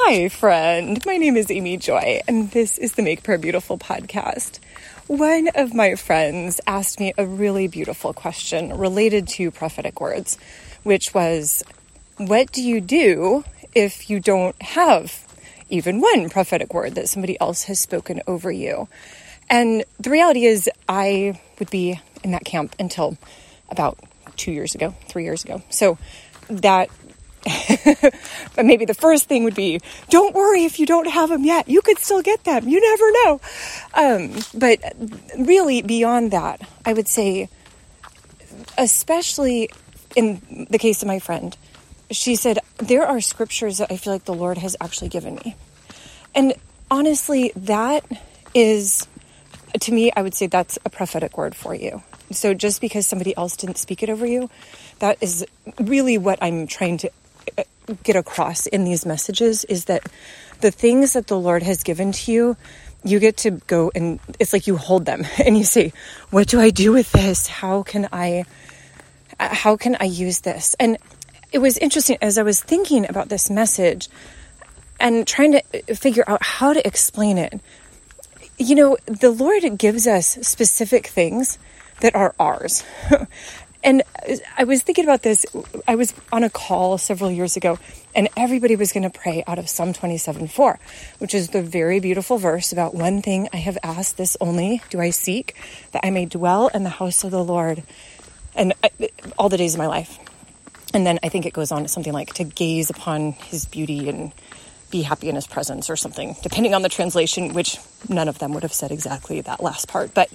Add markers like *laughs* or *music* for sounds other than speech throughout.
Hi, friend. My name is Amy Joy, and this is the Make Prayer Beautiful podcast. One of my friends asked me a really beautiful question related to prophetic words, which was, What do you do if you don't have even one prophetic word that somebody else has spoken over you? And the reality is, I would be in that camp until about two years ago, three years ago. So that *laughs* but maybe the first thing would be don't worry if you don't have them yet. You could still get them. You never know. Um, but really, beyond that, I would say, especially in the case of my friend, she said, There are scriptures that I feel like the Lord has actually given me. And honestly, that is, to me, I would say that's a prophetic word for you. So just because somebody else didn't speak it over you, that is really what I'm trying to get across in these messages is that the things that the Lord has given to you, you get to go and it's like you hold them *laughs* and you say, "What do I do with this? How can I how can I use this?" And it was interesting as I was thinking about this message and trying to figure out how to explain it. You know, the Lord gives us specific things that are ours. *laughs* And uh, I was thinking about this. I was on a call several years ago, and everybody was going to pray out of Psalm 27 4, which is the very beautiful verse about one thing I have asked, this only do I seek, that I may dwell in the house of the Lord and I, all the days of my life. And then I think it goes on to something like to gaze upon his beauty and be happy in his presence or something, depending on the translation, which none of them would have said exactly that last part. But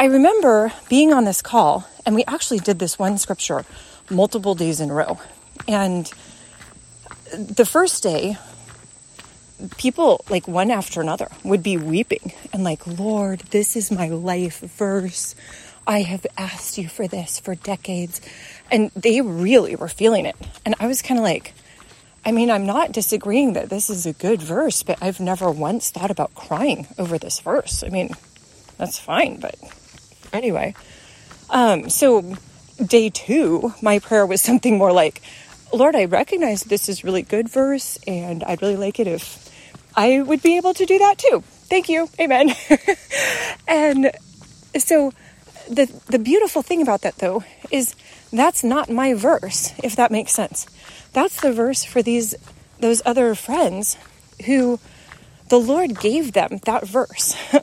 I remember being on this call, and we actually did this one scripture multiple days in a row. And the first day, people, like one after another, would be weeping and, like, Lord, this is my life verse. I have asked you for this for decades. And they really were feeling it. And I was kind of like, I mean, I'm not disagreeing that this is a good verse, but I've never once thought about crying over this verse. I mean, that's fine, but anyway, um, so day two, my prayer was *laughs* something more like, Lord, I recognize this is really good verse, and I'd really like it if I would be able to do that too. Thank you. Amen. *laughs* and so the the beautiful thing about that though is that's not my verse, if that makes sense. That's the verse for these those other friends who the Lord gave them that verse. *laughs*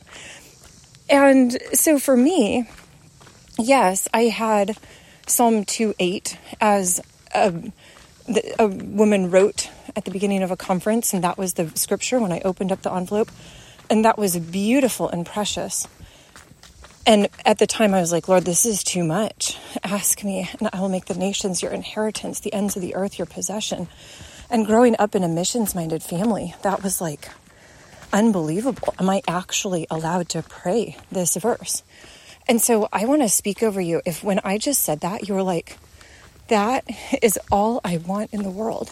And so for me, yes, I had Psalm 2 8 as a, a woman wrote at the beginning of a conference, and that was the scripture when I opened up the envelope. And that was beautiful and precious. And at the time, I was like, Lord, this is too much. Ask me, and I will make the nations your inheritance, the ends of the earth your possession. And growing up in a missions minded family, that was like, unbelievable. Am I actually allowed to pray this verse? And so I want to speak over you. If when I just said that, you were like, that is all I want in the world,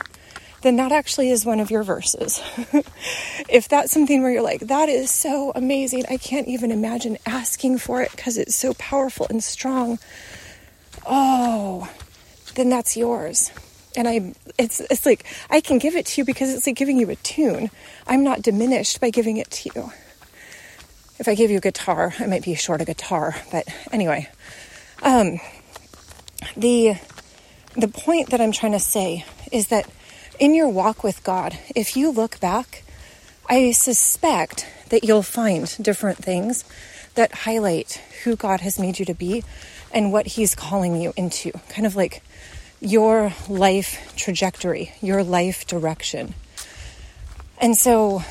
then that actually is one of your verses. *laughs* if that's something where you're like, that is so amazing, I can't even imagine asking for it because it's so powerful and strong. Oh, then that's yours and I it's it's like I can give it to you because it's like giving you a tune. I'm not diminished by giving it to you. If I gave you a guitar, I might be short a guitar, but anyway. Um the the point that I'm trying to say is that in your walk with God, if you look back, I suspect that you'll find different things that highlight who God has made you to be and what he's calling you into. Kind of like your life trajectory, your life direction. And so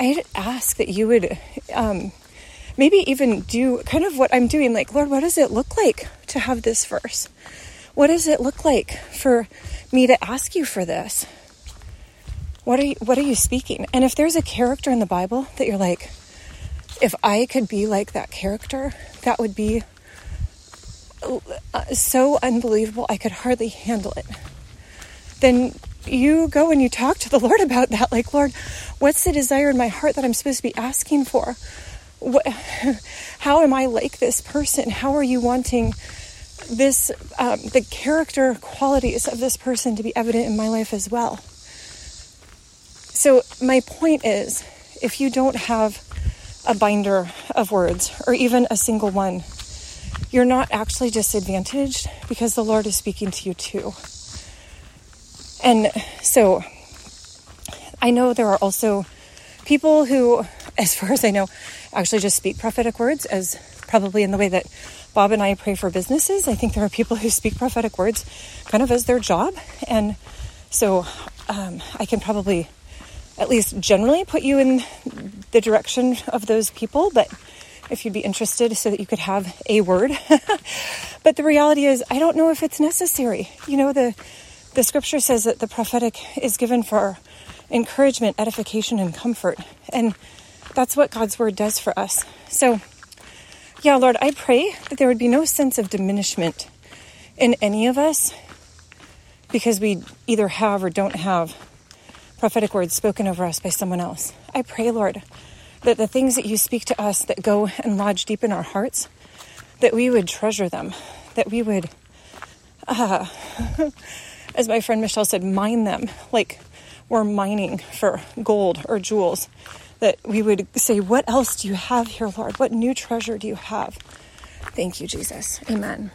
I'd ask that you would um, maybe even do kind of what I'm doing like, Lord, what does it look like to have this verse? What does it look like for me to ask you for this? What are you, what are you speaking? And if there's a character in the Bible that you're like, if I could be like that character, that would be uh, so unbelievable, I could hardly handle it. Then you go and you talk to the *laughs* Lord about that. Like, Lord, what's the desire in my heart that I'm supposed to be asking for? What, *laughs* how am I like this person? How are you wanting this, um, the character qualities of this person to be evident in my life as well? So, my point is if you don't have a binder of words or even a single one, you're not actually disadvantaged because the Lord is speaking to you too. And so I know there are also people who, as far as I know, actually just speak prophetic words, as probably in the way that Bob and I pray for businesses. I think there are people who speak prophetic words kind of as their job. And so um, I can probably at least generally put you in the direction of those people, but if you'd be interested so that you could have a word. *laughs* but the reality is, I don't know if it's necessary. You know, the, the scripture says that the prophetic is given for encouragement, edification, and comfort. And that's what God's word does for us. So, yeah, Lord, I pray that there would be no sense of diminishment in any of us because we either have or don't have prophetic words spoken over us by someone else. I pray, Lord, that the things that you speak to us that go and lodge deep in our hearts, that we would treasure them, that we would, uh, *laughs* as my friend Michelle said, mine them like we're mining for gold or jewels. That we would say, What else do you have here, Lord? What new treasure do you have? Thank you, Jesus. Amen.